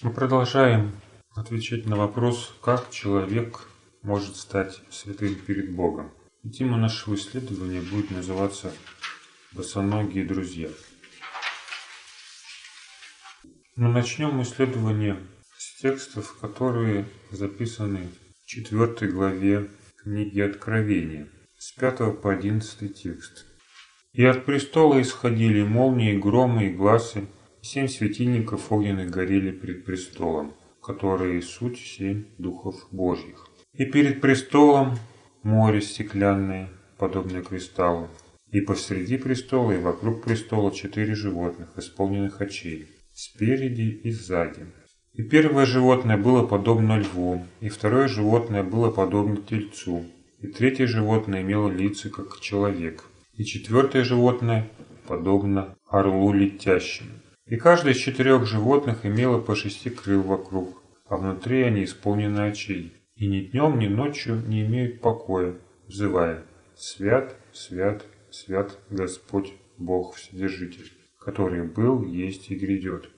Мы продолжаем отвечать на вопрос, как человек может стать святым перед Богом. И тема нашего исследования будет называться «Босоногие друзья». Но начнем исследование с текстов, которые записаны в 4 главе книги Откровения, с 5 по 11 текст. «И от престола исходили молнии, громы и глазы, и семь светильников огненных горели пред престолом, которые суть семь духов Божьих. И перед престолом море стеклянное, подобное кристаллу, и посреди престола и вокруг престола четыре животных, исполненных очей, спереди и сзади. И первое животное было подобно льву, и второе животное было подобно тельцу, и третье животное имело лица, как человек, и четвертое животное подобно орлу летящему. И каждое из четырех животных имело по шести крыл вокруг, а внутри они исполнены очей, и ни днем, ни ночью не имеют покоя, взывая «Свят, свят, свят Господь Бог Вседержитель» который был, есть и грядет.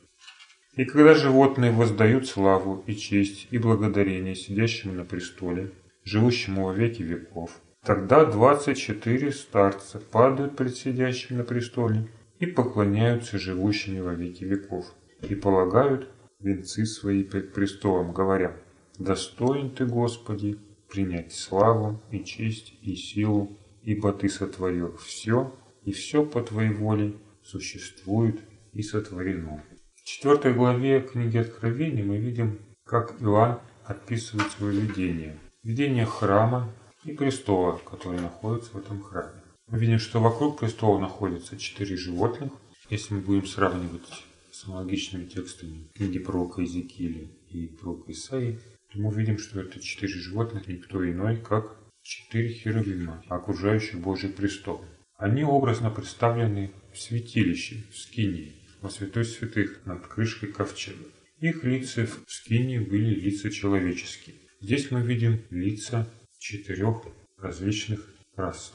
И когда животные воздают славу и честь и благодарение сидящему на престоле, живущему во веки веков, тогда двадцать четыре старца падают пред сидящим на престоле и поклоняются живущими во веки веков, и полагают венцы свои пред престолом, говоря, «Достоин Ты, Господи, принять славу и честь и силу, ибо Ты сотворил все, и все по Твоей воле, существует и сотворено. В четвертой главе книги Откровения мы видим, как Иоанн описывает свое видение. Видение храма и престола, который находится в этом храме. Мы видим, что вокруг престола находятся четыре животных. Если мы будем сравнивать с аналогичными текстами книги пророка Иезекииля и пророка Исаии, то мы видим, что это четыре животных никто иной, как четыре херувима, окружающих Божий престол. Они образно представлены в святилище, в скинии, во святой святых над крышкой ковчега. Их лица в скинии были лица человеческие. Здесь мы видим лица четырех различных рас.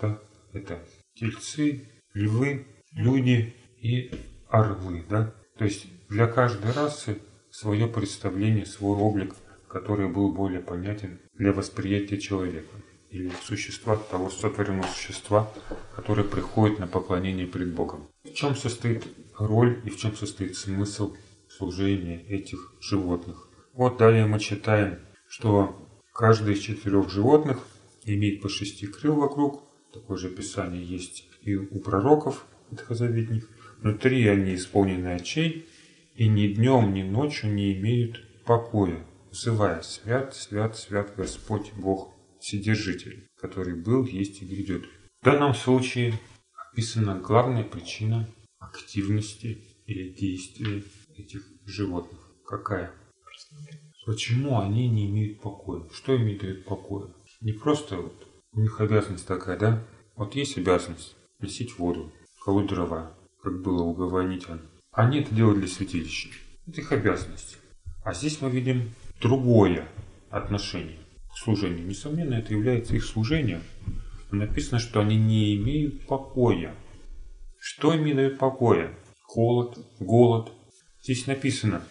Это тельцы, львы, люди и орлы. Да? То есть для каждой расы свое представление, свой облик, который был более понятен для восприятия человека или существа, того сотворенного существа, которое приходит на поклонение перед Богом. В чем состоит роль и в чем состоит смысл служения этих животных? Вот далее мы читаем, что каждый из четырех животных имеет по шести крыл вокруг. Такое же описание есть и у пророков ветхозаветных. Внутри они исполнены очей, и ни днем, ни ночью не имеют покоя, взывая «Свят, свят, свят Господь Бог Вседержитель, который был, есть и грядет. В данном случае описана главная причина активности или действия этих животных. Какая? Почему они не имеют покоя? Что им не дает покоя? Не просто вот у них обязанность такая, да? Вот есть обязанность носить воду, колоть дрова, как было у гаванитян. Они это делают для святилища. Это их обязанность. А здесь мы видим другое отношение служению. Несомненно, это является их служением. Написано, что они не имеют покоя. Что им не дает покоя? Холод, голод. Здесь написано,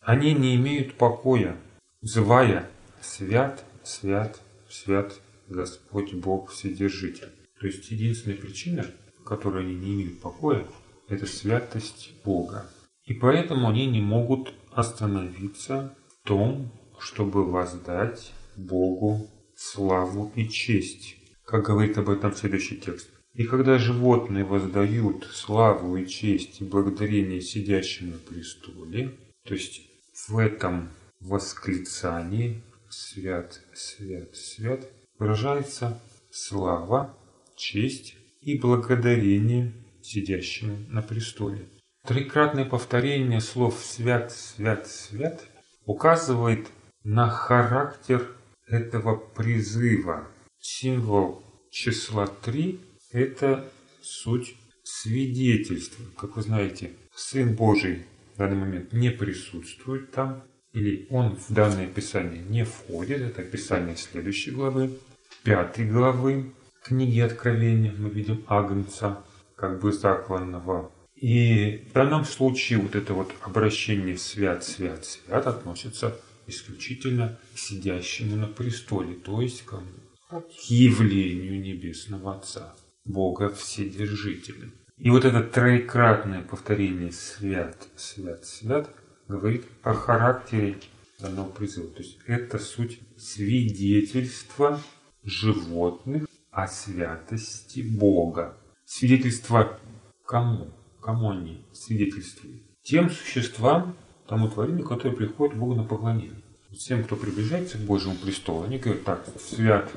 они не имеют покоя, взывая «Свят, свят, свят Господь Бог Вседержитель». То есть единственная причина, по которой они не имеют покоя, это святость Бога. И поэтому они не могут остановиться в том, чтобы воздать Богу славу и честь, как говорит об этом следующий текст. И когда животные воздают славу и честь и благодарение сидящим на престоле, то есть в этом восклицании «Свят, свят, свят» выражается слава, честь и благодарение сидящему на престоле. Трикратное повторение слов «свят, свят, свят» указывает на характер этого призыва. Символ числа 3 – это суть свидетельства. Как вы знаете, Сын Божий в данный момент не присутствует там, или он в данное описание не входит. Это описание следующей главы, пятой главы книги Откровения. Мы видим Агнца, как бы закланного И в данном случае вот это вот обращение «свят, свят, свят» относится исключительно к сидящему на престоле, то есть к, к явлению Небесного Отца, Бога Вседержителя. И вот это троекратное повторение «свят, свят, свят» говорит о характере данного призыва. То есть это суть свидетельства животных о святости Бога. Свидетельство кому? Кому они свидетельствуют? Тем существам, тому творению, которое приходит к Богу на поклонение. Всем, кто приближается к Божьему престолу, они говорят так, свят,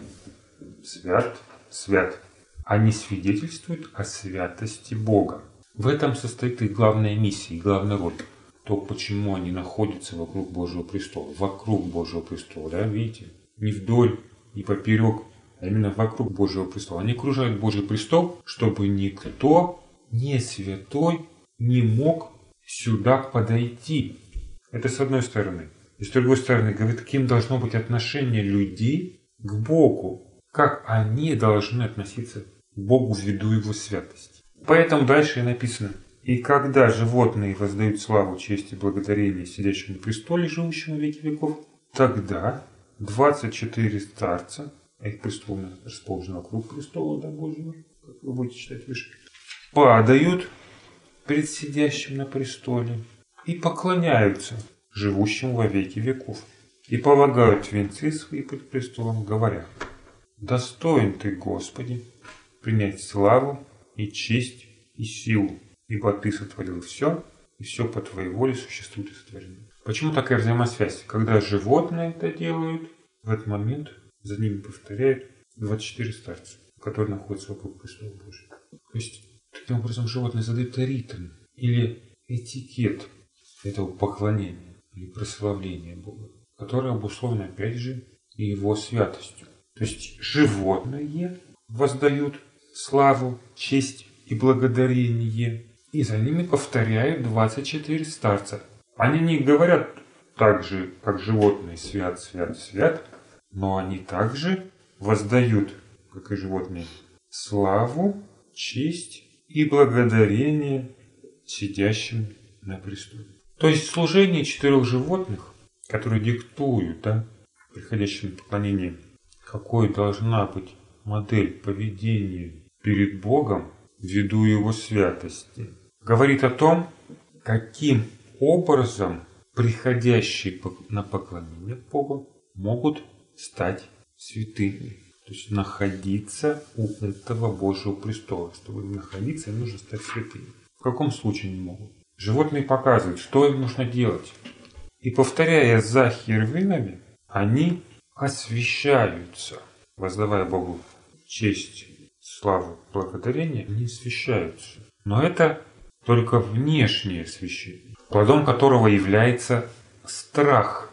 свят, свят. Они свидетельствуют о святости Бога. В этом состоит их главная миссия и главный роль. То, почему они находятся вокруг Божьего престола. Вокруг Божьего престола, да, видите? Не вдоль, не поперек, а именно вокруг Божьего престола. Они окружают Божий престол, чтобы никто не святой не мог сюда подойти. Это с одной стороны. И с другой стороны, говорит, каким должно быть отношение людей к Богу. Как они должны относиться к Богу ввиду Его святости. Поэтому дальше и написано. И когда животные воздают славу, честь и благодарение сидящему на престоле, живущему веки веков, тогда 24 старца, а их престол расположен вокруг престола да, Божьего, как вы будете читать выше, падают перед сидящим на престоле и поклоняются живущим во веки веков, и полагают венцы свои под престолом, говоря, «Достоин Ты, Господи, принять славу и честь и силу, ибо Ты сотворил все, и все по Твоей воле существует и сотворено». Почему такая взаимосвязь? Когда животные это делают, в этот момент за ними повторяют 24 старца, которые находятся вокруг престола Божьего. То есть Таким образом, животное задает ритм или этикет этого поклонения или прославления Бога, которое обусловлено, опять же, и его святостью. То есть животные воздают славу, честь и благодарение, и за ними повторяют 24 старца. Они не говорят так же, как животные, свят, свят, свят, но они также воздают, как и животные, славу, честь и благодарение сидящим на престоле. То есть служение четырех животных, которые диктуют да, приходящим на поклонение, какой должна быть модель поведения перед Богом ввиду Его святости, говорит о том, каким образом приходящие на поклонение Богу могут стать святыми. То есть находиться у этого Божьего престола. Чтобы находиться, им нужно стать святыми. В каком случае не могут? Животные показывают, что им нужно делать. И повторяя за херувимами, они освещаются, воздавая Богу честь, славу, благодарение, они освещаются. Но это только внешнее освящение, плодом которого является страх.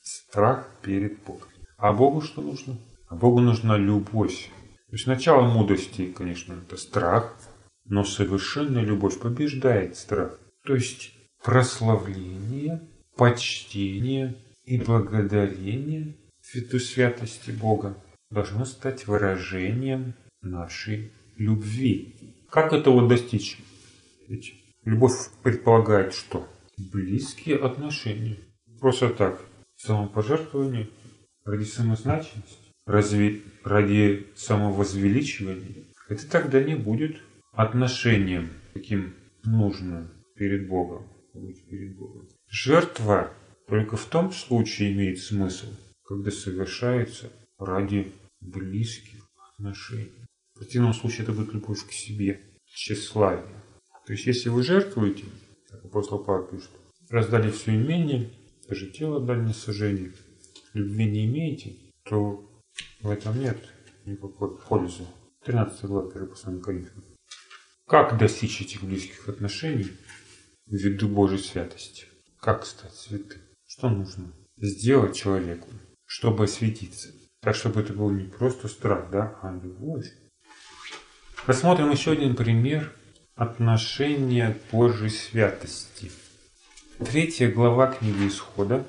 Страх перед Богом. А Богу что нужно? А Богу нужна любовь. То есть начало мудрости, конечно, это страх, но совершенная любовь побеждает страх. То есть прославление, почтение и благодарение ввиду святости Бога должно стать выражением нашей любви. Как этого достичь? Ведь любовь предполагает что? Близкие отношения. Просто так. Самопожертвование ради самозначности разве ради самовозвеличивания, это тогда не будет отношением таким нужным перед Богом. Быть перед Богом. Жертва только в том случае имеет смысл, когда совершается ради близких отношений. В противном случае это будет любовь к себе, тщеславие. То есть, если вы жертвуете, как апостол Павел пишет, раздали все имение, даже тело дали на сожжение, любви не имеете, то в этом нет никакой пользы. 13 глава 1 послания Коринфянам. Как достичь этих близких отношений ввиду Божьей святости? Как стать святым? Что нужно сделать человеку, чтобы осветиться? Так, чтобы это был не просто страх, да, а любовь. Рассмотрим еще один пример отношения к Божьей святости. Третья глава книги Исхода.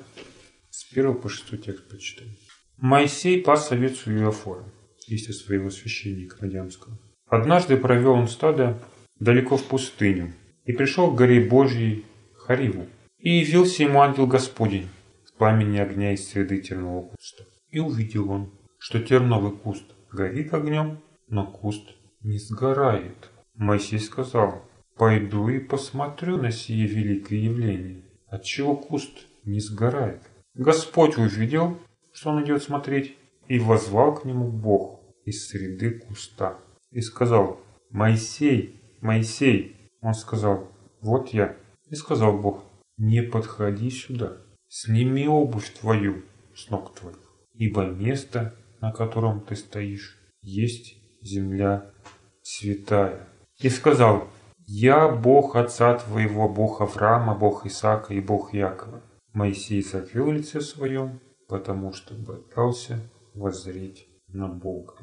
С 1 по 6 текст прочитаем. Моисей пас овец у Иофора, если своего священника Мадьямского. Однажды провел он стадо далеко в пустыню, и пришел к горе Божьей Хариву. И явился ему ангел Господень в пламени огня из среды тернового куста. И увидел он, что терновый куст горит огнем, но куст не сгорает. Моисей сказал, пойду и посмотрю на сие великое явление, отчего куст не сгорает. Господь увидел, что он идет смотреть, и возвал к нему Бог из среды куста. И сказал, Моисей, Моисей. Он сказал, вот я. И сказал Бог, не подходи сюда, сними обувь твою с ног твоих, ибо место, на котором ты стоишь, есть земля святая. И сказал, я Бог отца твоего, Бог Авраама, Бог Исаака и Бог Якова. Моисей закрыл лице свое, потому что боялся воззреть на Бога.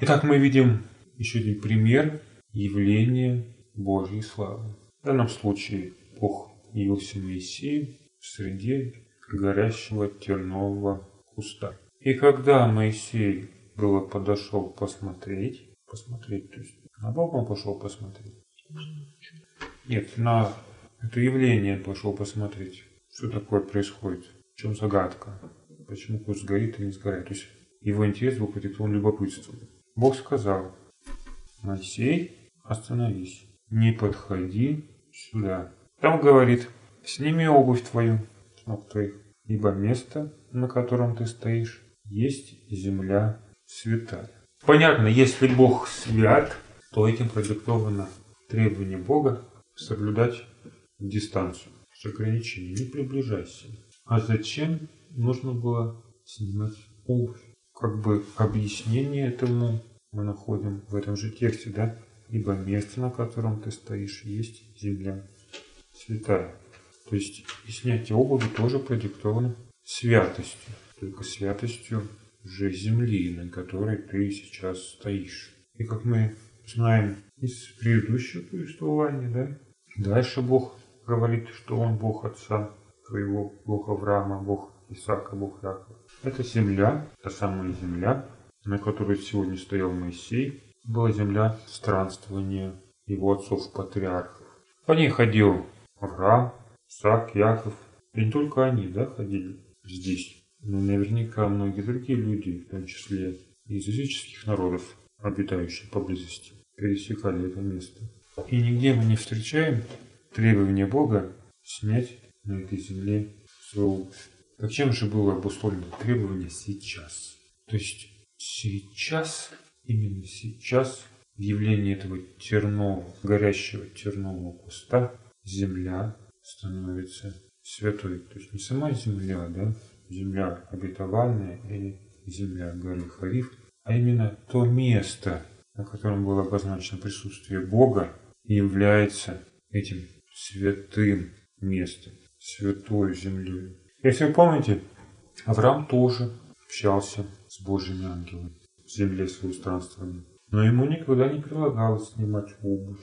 Итак, мы видим еще один пример явления Божьей славы. В данном случае Бог явился Моисею в среде горящего тернового куста. И когда Моисей было подошел посмотреть, посмотреть, то есть на Бога он пошел посмотреть. Нет, на это явление пошел посмотреть, что такое происходит, в чем загадка, почему куст горит и не сгорает. То есть его интерес был продиктован любопытством. Бог сказал, Моисей, остановись, не подходи сюда. Там говорит, сними обувь твою с ног твоих, ибо место, на котором ты стоишь, есть земля святая. Понятно, если Бог свят, то этим продиктовано требование Бога соблюдать дистанцию, ограничение, не приближайся. А зачем нужно было снимать обувь? Как бы объяснение этому мы находим в этом же тексте, да? Ибо место, на котором ты стоишь, есть земля святая. То есть и снятие обуви тоже продиктовано святостью, только святостью же земли, на которой ты сейчас стоишь. И как мы знаем из предыдущего повествования, да, дальше Бог говорит, что Он Бог Отца твоего, Бог Авраама, Бог Исаака, Бог Якова. Это земля, та самая земля, на которой сегодня стоял Моисей, была земля странствования его отцов-патриархов. По ней ходил Авраам, Исаак, Яков. И не только они, да, ходили здесь. Но наверняка многие другие люди, в том числе из языческих народов, обитающих поблизости, пересекали это место. И нигде мы не встречаем требования Бога снять на этой земле свою Так чем же было обусловлено требование сейчас? То есть сейчас, именно сейчас, в явлении этого тернового, горящего тернового куста, земля становится святой. То есть не сама земля, да, земля обетованная или земля горы Хариф, а именно то место, на котором было обозначено присутствие Бога, является этим святым местом, святой землей. Если вы помните, Авраам тоже общался с Божьими ангелами в земле свою странствования. Но ему никогда не предлагалось снимать обувь.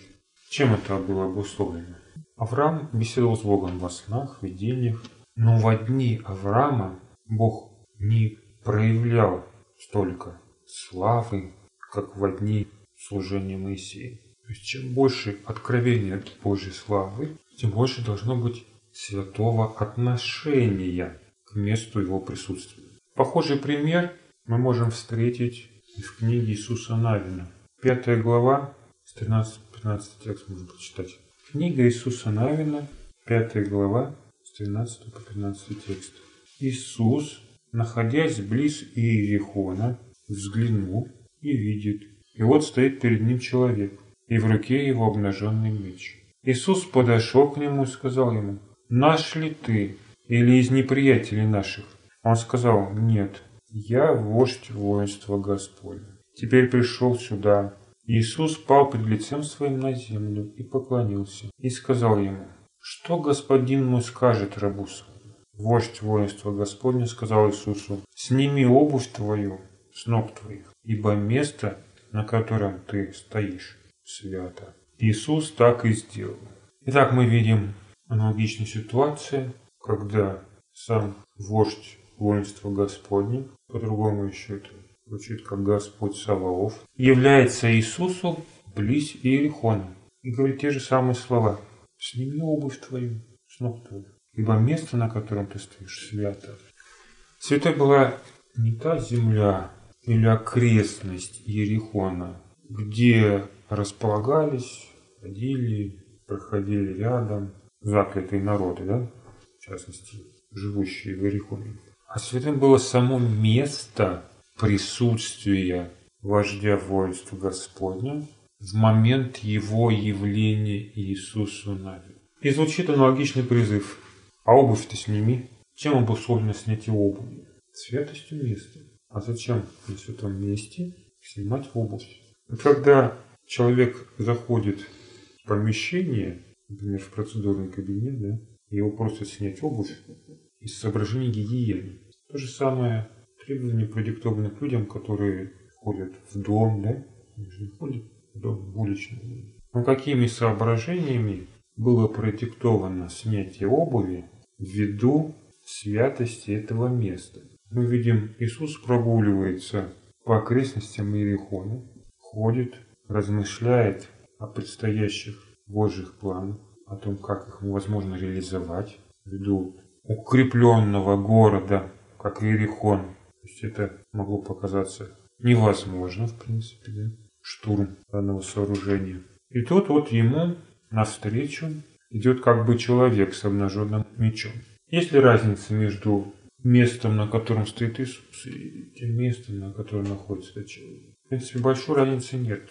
Чем это было обусловлено? Авраам беседовал с Богом во снах, видениях, но в дни Авраама Бог не проявлял столько славы, как в дни служения Моисея. То есть чем больше откровения Божьей славы, тем больше должно быть святого отношения к месту его присутствия. Похожий пример мы можем встретить и в книге Иисуса Навина. Пятая глава, с 13-15 текст можно прочитать. Книга Иисуса Навина, пятая глава, с 13 по 15 текст. Иисус, находясь близ Иерихона, взглянул и видит. И вот стоит перед ним человек, и в руке его обнаженный меч. Иисус подошел к нему и сказал ему, «Наш ли ты или из неприятелей наших?» Он сказал, нет, я вождь воинства Господня. Теперь пришел сюда. Иисус пал пред лицем своим на землю и поклонился, и сказал ему, что господин мой скажет рабу своему? Вождь воинства Господня сказал Иисусу, сними обувь твою с ног твоих, ибо место, на котором ты стоишь, свято. Иисус так и сделал. Итак, мы видим аналогичную ситуацию, когда сам вождь воинство Господне, по-другому еще это звучит как Господь Саваоф, является Иисусу близ Иерихона и говорит те же самые слова. сними обувь твою с ног твоих, ибо место, на котором ты стоишь, свято. Святой была не та земля или окрестность Ерихона, где располагались, ходили, проходили рядом заклятые народы, да, в частности, живущие в Иерихоне. А святым было само место присутствия вождя воинств Господня в момент его явления Иисусу на И звучит аналогичный призыв. А обувь-то сними. Чем обусловлено снятие обуви? Святостью места. А зачем на святом месте снимать обувь? Когда человек заходит в помещение, например, в процедурный кабинет, да, его просят снять обувь из соображений гигиены. То же самое требование продиктовано к людям, которые входят в дом, да, входят в дом, в уличный. Но какими соображениями было продиктовано снятие обуви ввиду святости этого места? Мы видим, Иисус прогуливается по окрестностям Иерихона, ходит, размышляет о предстоящих Божьих планах, о том, как их возможно реализовать ввиду укрепленного города, как Иерихон. То есть это могло показаться невозможно, в принципе, да? штурм данного сооружения. И тут вот ему навстречу идет как бы человек с обнаженным мечом. Есть ли разница между местом, на котором стоит Иисус, и тем местом, на котором находится этот человек? В принципе, большой разницы нет.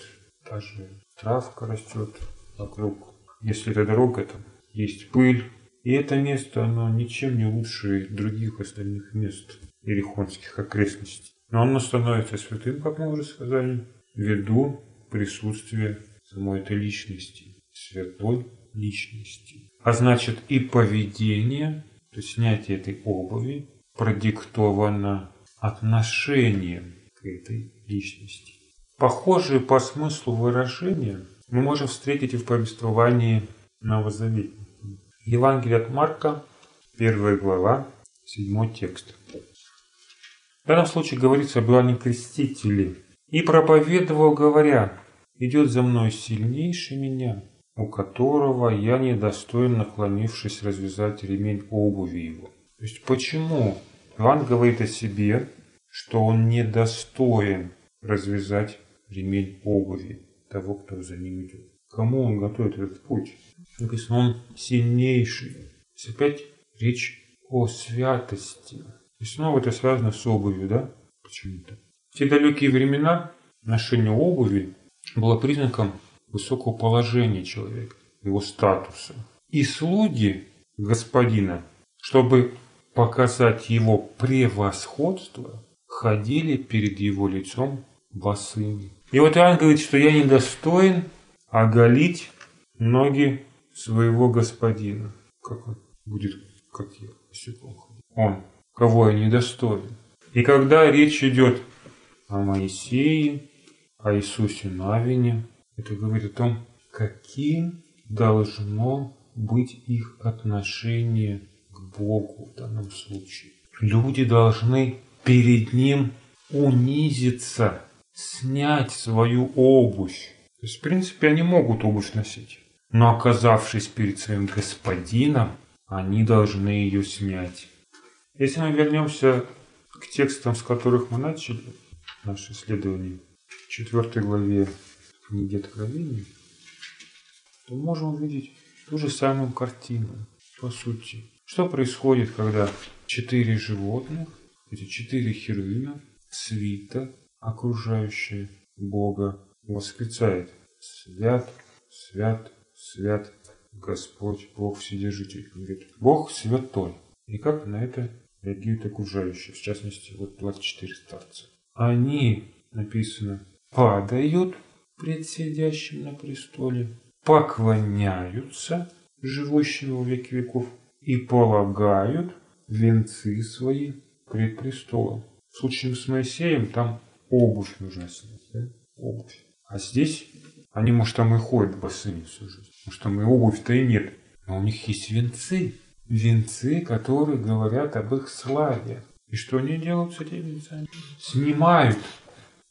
Даже травка растет вокруг. Если это дорога, там есть пыль. И это место, оно ничем не лучше других остальных мест Ерехонских окрестностей. Но оно становится святым, как мы уже сказали, ввиду присутствия самой этой личности, святой личности. А значит и поведение, то есть снятие этой обуви, продиктовано отношением к этой личности. Похожие по смыслу выражения мы можем встретить и в повествовании Новозаветника. Евангелие от Марка, первая глава, седьмой текст. В данном случае говорится об Иоанне Крестителе. «И проповедовал, говоря, идет за мной сильнейший меня, у которого я недостоин, наклонившись, развязать ремень обуви его». То есть почему Иоанн говорит о себе, что он недостоин развязать ремень обуви того, кто за ним идет? Кому он готовит этот путь? Написано, он сильнейший. То опять речь о святости. И снова это связано с обувью, да? Почему-то. В те далекие времена ношение обуви было признаком высокого положения человека, его статуса. И слуги господина, чтобы показать его превосходство, ходили перед его лицом босыми. И вот Иоанн говорит, что я недостоин оголить ноги своего господина. Как он будет, как я, Он кого я недостоин. И когда речь идет о Моисее, о Иисусе Навине, это говорит о том, каким должно быть их отношение Богу в данном случае. Люди должны перед Ним унизиться, снять свою обувь. То есть, в принципе, они могут обувь носить. Но оказавшись перед своим господином, они должны ее снять. Если мы вернемся к текстам, с которых мы начали наше исследование, в четвертой главе книги Откровения, то можем увидеть ту же самую картину, по сути. Что происходит, когда четыре животных, эти четыре херувима, свита, окружающие Бога, восклицает «Свят, свят, свят Господь, Бог Вседержитель». Он говорит, Бог святой. И как на это реагируют окружающие, в частности, вот 24 старца. Они, написано, падают пред сидящим на престоле, поклоняются живущим во веки веков и полагают венцы свои пред престолом. В случае с Моисеем там обувь нужна снять, да? обувь. А здесь они, может, там и ходят босыми всю жизнь. Может, там и обувь-то и нет. Но у них есть венцы венцы, которые говорят об их славе. И что они делают с этими венцами? Снимают,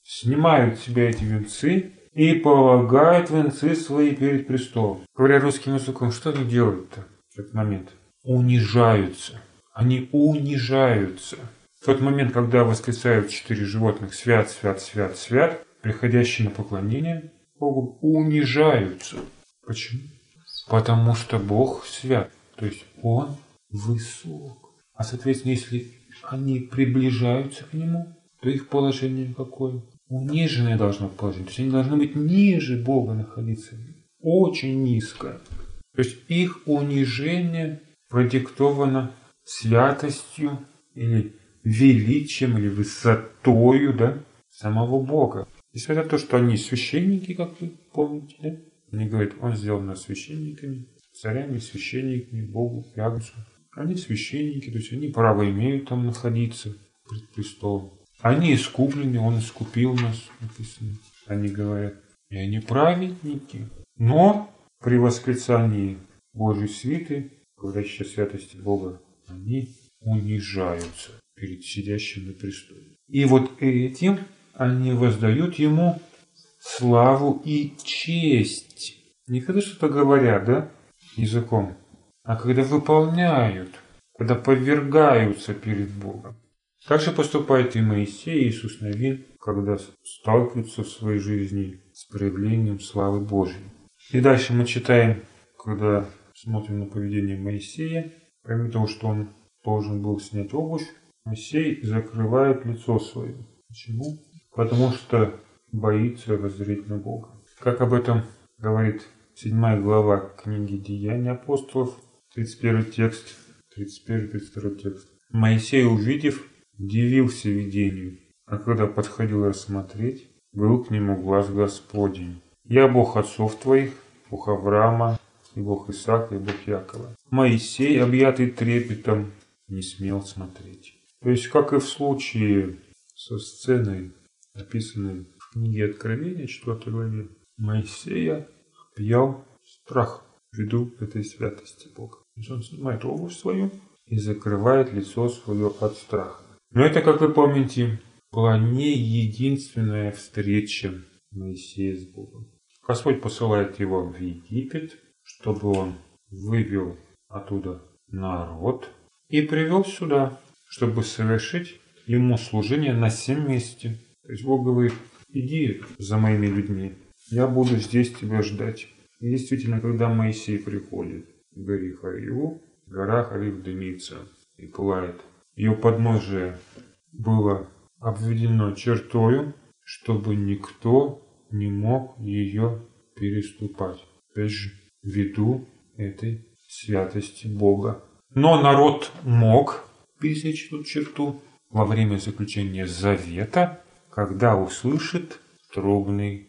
снимают себя эти венцы и полагают венцы свои перед престолом. Говоря русским языком, что они делают-то в этот момент? Унижаются. Они унижаются. В тот момент, когда восклицают четыре животных «Свят, свят, свят, свят», приходящие на поклонение Богу унижаются. Почему? Потому что Бог свят. То есть Он высок. А соответственно, если они приближаются к Нему, то их положение какое? Униженное должно быть положение. То есть они должны быть ниже Бога находиться. Очень низко. То есть их унижение продиктовано святостью или величием или высотою да, самого Бога. Несмотря на то, что они священники, как вы помните, да? Они говорят, он сделал нас священниками, царями, священниками, Богу, Ягусу. Они священники, то есть они право имеют там находиться пред престолом. Они искуплены, он искупил нас, написано. Они говорят, и они праведники. Но при восклицании Божьей свиты, говорящей о святости Бога, они унижаются перед сидящим на престоле. И вот этим они воздают ему славу и честь. Не когда что-то говорят, да, языком, а когда выполняют, когда повергаются перед Богом. Так же поступает и Моисей, и Иисус Навин, когда сталкиваются в своей жизни с проявлением славы Божьей. И дальше мы читаем, когда смотрим на поведение Моисея, помимо того, что он должен был снять обувь, Моисей закрывает лицо свое. Почему? Потому что боится воззреть на Бога. Как об этом говорит 7 глава книги Деяния апостолов, 31 текст, 31-32 текст. Моисей, увидев, дивился видению, а когда подходил рассмотреть, был к нему глаз Господень. «Я Бог отцов твоих, Бог Авраама, и Бог Исаака, и Бог Якова». Моисей, объятый трепетом, не смел смотреть. То есть, как и в случае со сценой, описанной в книге Откровения, 4 главе, Моисея объял страх ввиду этой святости Бога. То есть он снимает обувь свою и закрывает лицо свое от страха. Но это, как вы помните, была не единственная встреча Моисея с Богом. Господь посылает его в Египет, чтобы он вывел оттуда народ и привел сюда, чтобы совершить ему служение на всем месте. То есть Бог говорит, иди за моими людьми, я буду здесь тебя ждать. И действительно, когда Моисей приходит к горе Хариву, гора Харив дымится и пылает. Ее подножие было обведено чертою, чтобы никто не мог ее переступать. Опять же, ввиду этой святости Бога. Но народ мог пересечь эту черту во время заключения завета, когда услышит трубный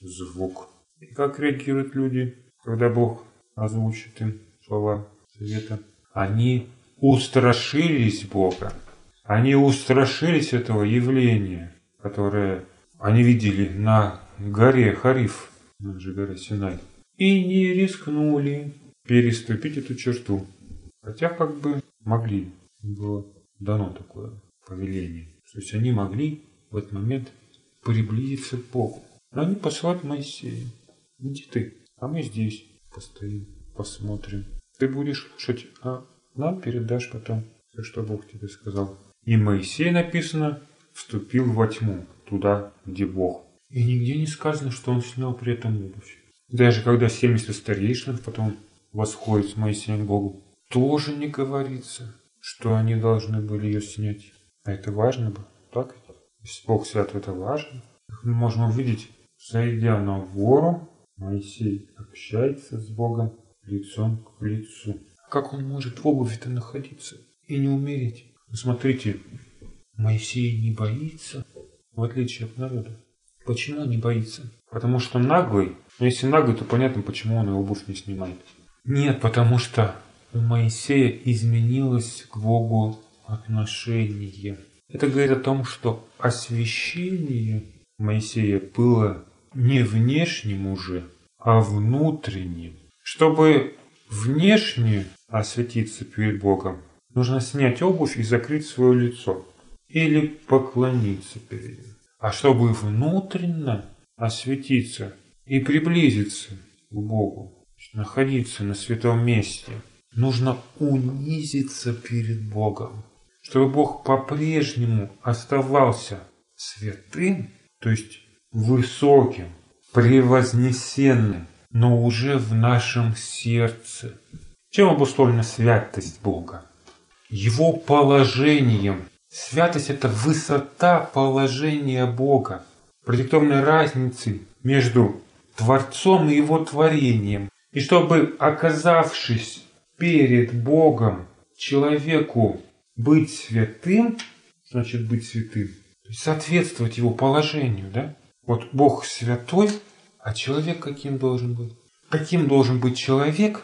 звук. И как реагируют люди, когда Бог озвучит им слова завета? Они устрашились Бога. Они устрашились этого явления, которое они видели на горе Хариф, на же горе Синай, и не рискнули переступить эту черту. Хотя как бы могли, было дано такое повеление. То есть они могли в этот момент приблизиться к Богу. Но они посылают Моисея. Иди ты, а мы здесь постоим, посмотрим. Ты будешь слушать, а нам передашь потом все, что Бог тебе сказал. И Моисей, написано, вступил во тьму, туда, где Бог. И нигде не сказано, что он снял при этом обувь. Даже когда 70 старейшин потом восходят с Моисеем Богу, тоже не говорится, что они должны были ее снять. А это важно бы, так? Если Бог свят, это важно. Мы можем увидеть, зайдя на гору, Моисей общается с Богом лицом к лицу. Как он может в обуви-то находиться и не умереть? Смотрите, Моисей не боится, в отличие от народа. Почему не боится? Потому что наглый. Но если наглый, то понятно, почему он его обувь не снимает. Нет, потому что у Моисея изменилось к Богу отношение. Это говорит о том, что освящение Моисея было не внешним уже, а внутренним. Чтобы внешне осветиться перед Богом, нужно снять обувь и закрыть свое лицо. Или поклониться перед ним. А чтобы внутренно осветиться и приблизиться к Богу, находиться на святом месте, нужно унизиться перед Богом, чтобы Бог по-прежнему оставался святым, то есть высоким, превознесенным, но уже в нашем сердце. Чем обусловлена святость Бога? Его положением. Святость – это высота положения Бога, продиктованная разницей между Творцом и Его творением. И чтобы, оказавшись перед Богом, человеку быть святым, значит быть святым, то есть соответствовать его положению, да? Вот Бог святой, а человек каким должен быть? Каким должен быть человек,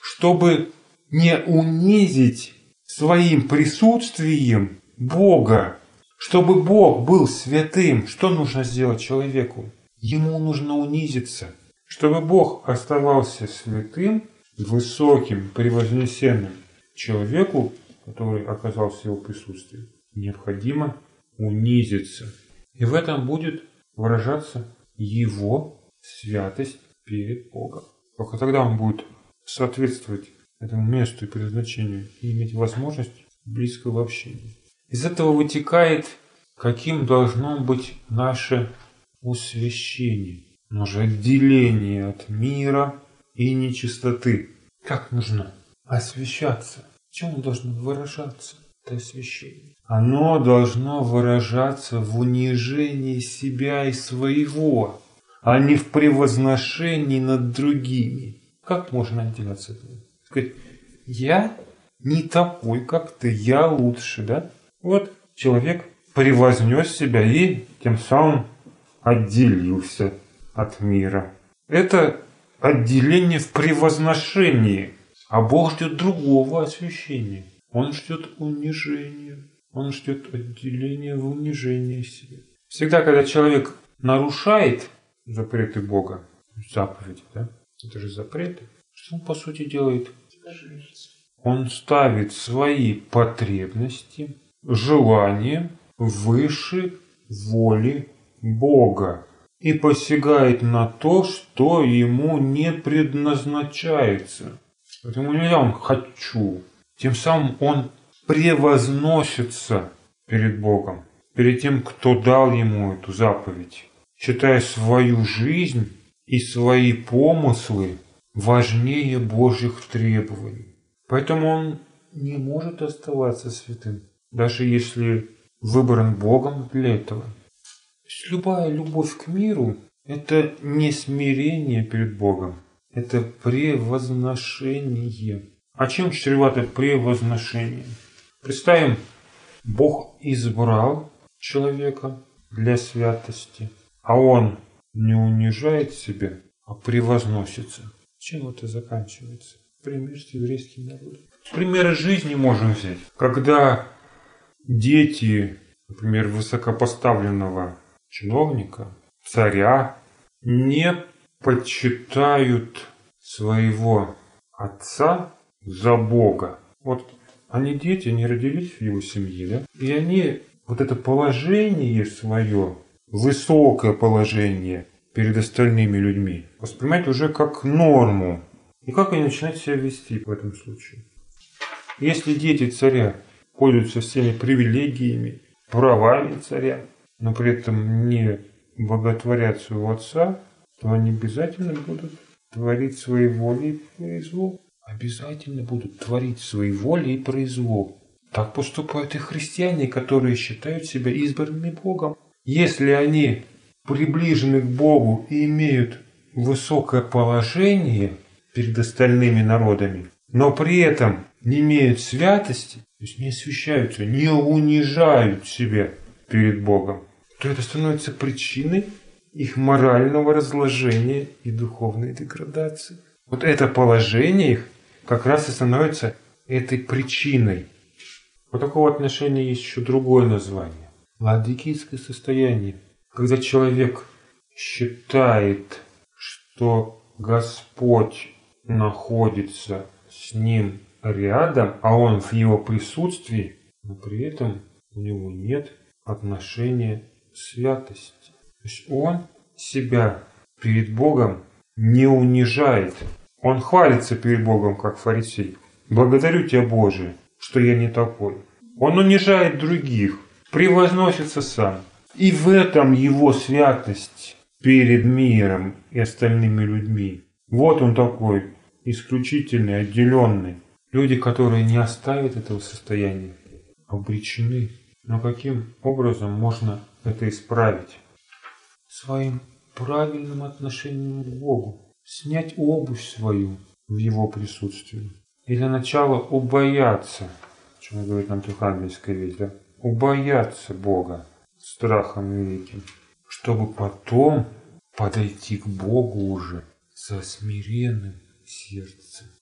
чтобы не унизить своим присутствием Бога? Чтобы Бог был святым, что нужно сделать человеку? Ему нужно унизиться. Чтобы Бог оставался святым, высоким, превознесенным человеку, который оказался в его присутствии, необходимо унизиться. И в этом будет выражаться его святость перед Богом. Только тогда он будет соответствовать этому месту и предназначению и иметь возможность близкого общения. Из этого вытекает, каким должно быть наше усвящение, наше отделение от мира и нечистоты. Как нужно освящаться? В чем он должен выражаться, это освящение? Оно должно выражаться в унижении себя и своего, а не в превозношении над другими. Как можно отделяться от этого? Сказать, я не такой, как ты, я лучше, да? Вот человек превознес себя и тем самым отделился от мира. Это отделение в превозношении, а Бог ждет другого освящения. Он ждет унижения. Он ждет отделения в унижении себя. Всегда, когда человек нарушает запреты Бога, заповеди, да? Это же запреты. Что он по сути делает? Он ставит свои потребности, желания выше воли Бога и посягает на то, что ему не предназначается. Поэтому нельзя он «хочу». Тем самым он превозносится перед Богом, перед тем, кто дал ему эту заповедь, считая свою жизнь и свои помыслы важнее Божьих требований. Поэтому он не может оставаться святым, даже если выбран Богом для этого. Любая любовь к миру – это не смирение перед Богом, это превозношение. А чем чревато превозношение? Представим, Бог избрал человека для святости, а он не унижает себя, а превозносится. Чем это заканчивается? Пример с еврейским народом. Примеры жизни можем взять. Когда дети, например, высокопоставленного чиновника, царя, не почитают своего отца за Бога. Вот они дети, они родились в его семье, да? И они вот это положение свое, высокое положение перед остальными людьми, воспринимают уже как норму. И как они начинают себя вести в этом случае? Если дети царя пользуются всеми привилегиями, правами царя, но при этом не боготворят своего отца, то они обязательно будут творить свои воли и произвол обязательно будут творить свои воли и произвол. Так поступают и христиане, которые считают себя избранными Богом. Если они приближены к Богу и имеют высокое положение перед остальными народами, но при этом не имеют святости, то есть не освящаются, не унижают себя перед Богом, то это становится причиной их морального разложения и духовной деградации. Вот это положение их как раз и становится этой причиной. У такого отношения есть еще другое название. Ладикийское состояние. Когда человек считает, что Господь находится с ним рядом, а он в его присутствии, но при этом у него нет отношения святости. То есть он себя перед Богом не унижает. Он хвалится перед Богом, как фарисей. Благодарю тебя, Боже, что я не такой. Он унижает других, превозносится сам. И в этом его святость перед миром и остальными людьми. Вот он такой, исключительный, отделенный. Люди, которые не оставят этого состояния, обречены. Но каким образом можно это исправить? Своим правильным отношением к Богу. Снять обувь свою в Его присутствии. И для начала убояться, о чем говорит нам Тухангельская вещь, да? убояться Бога страхом великим, чтобы потом подойти к Богу уже со смиренным сердцем.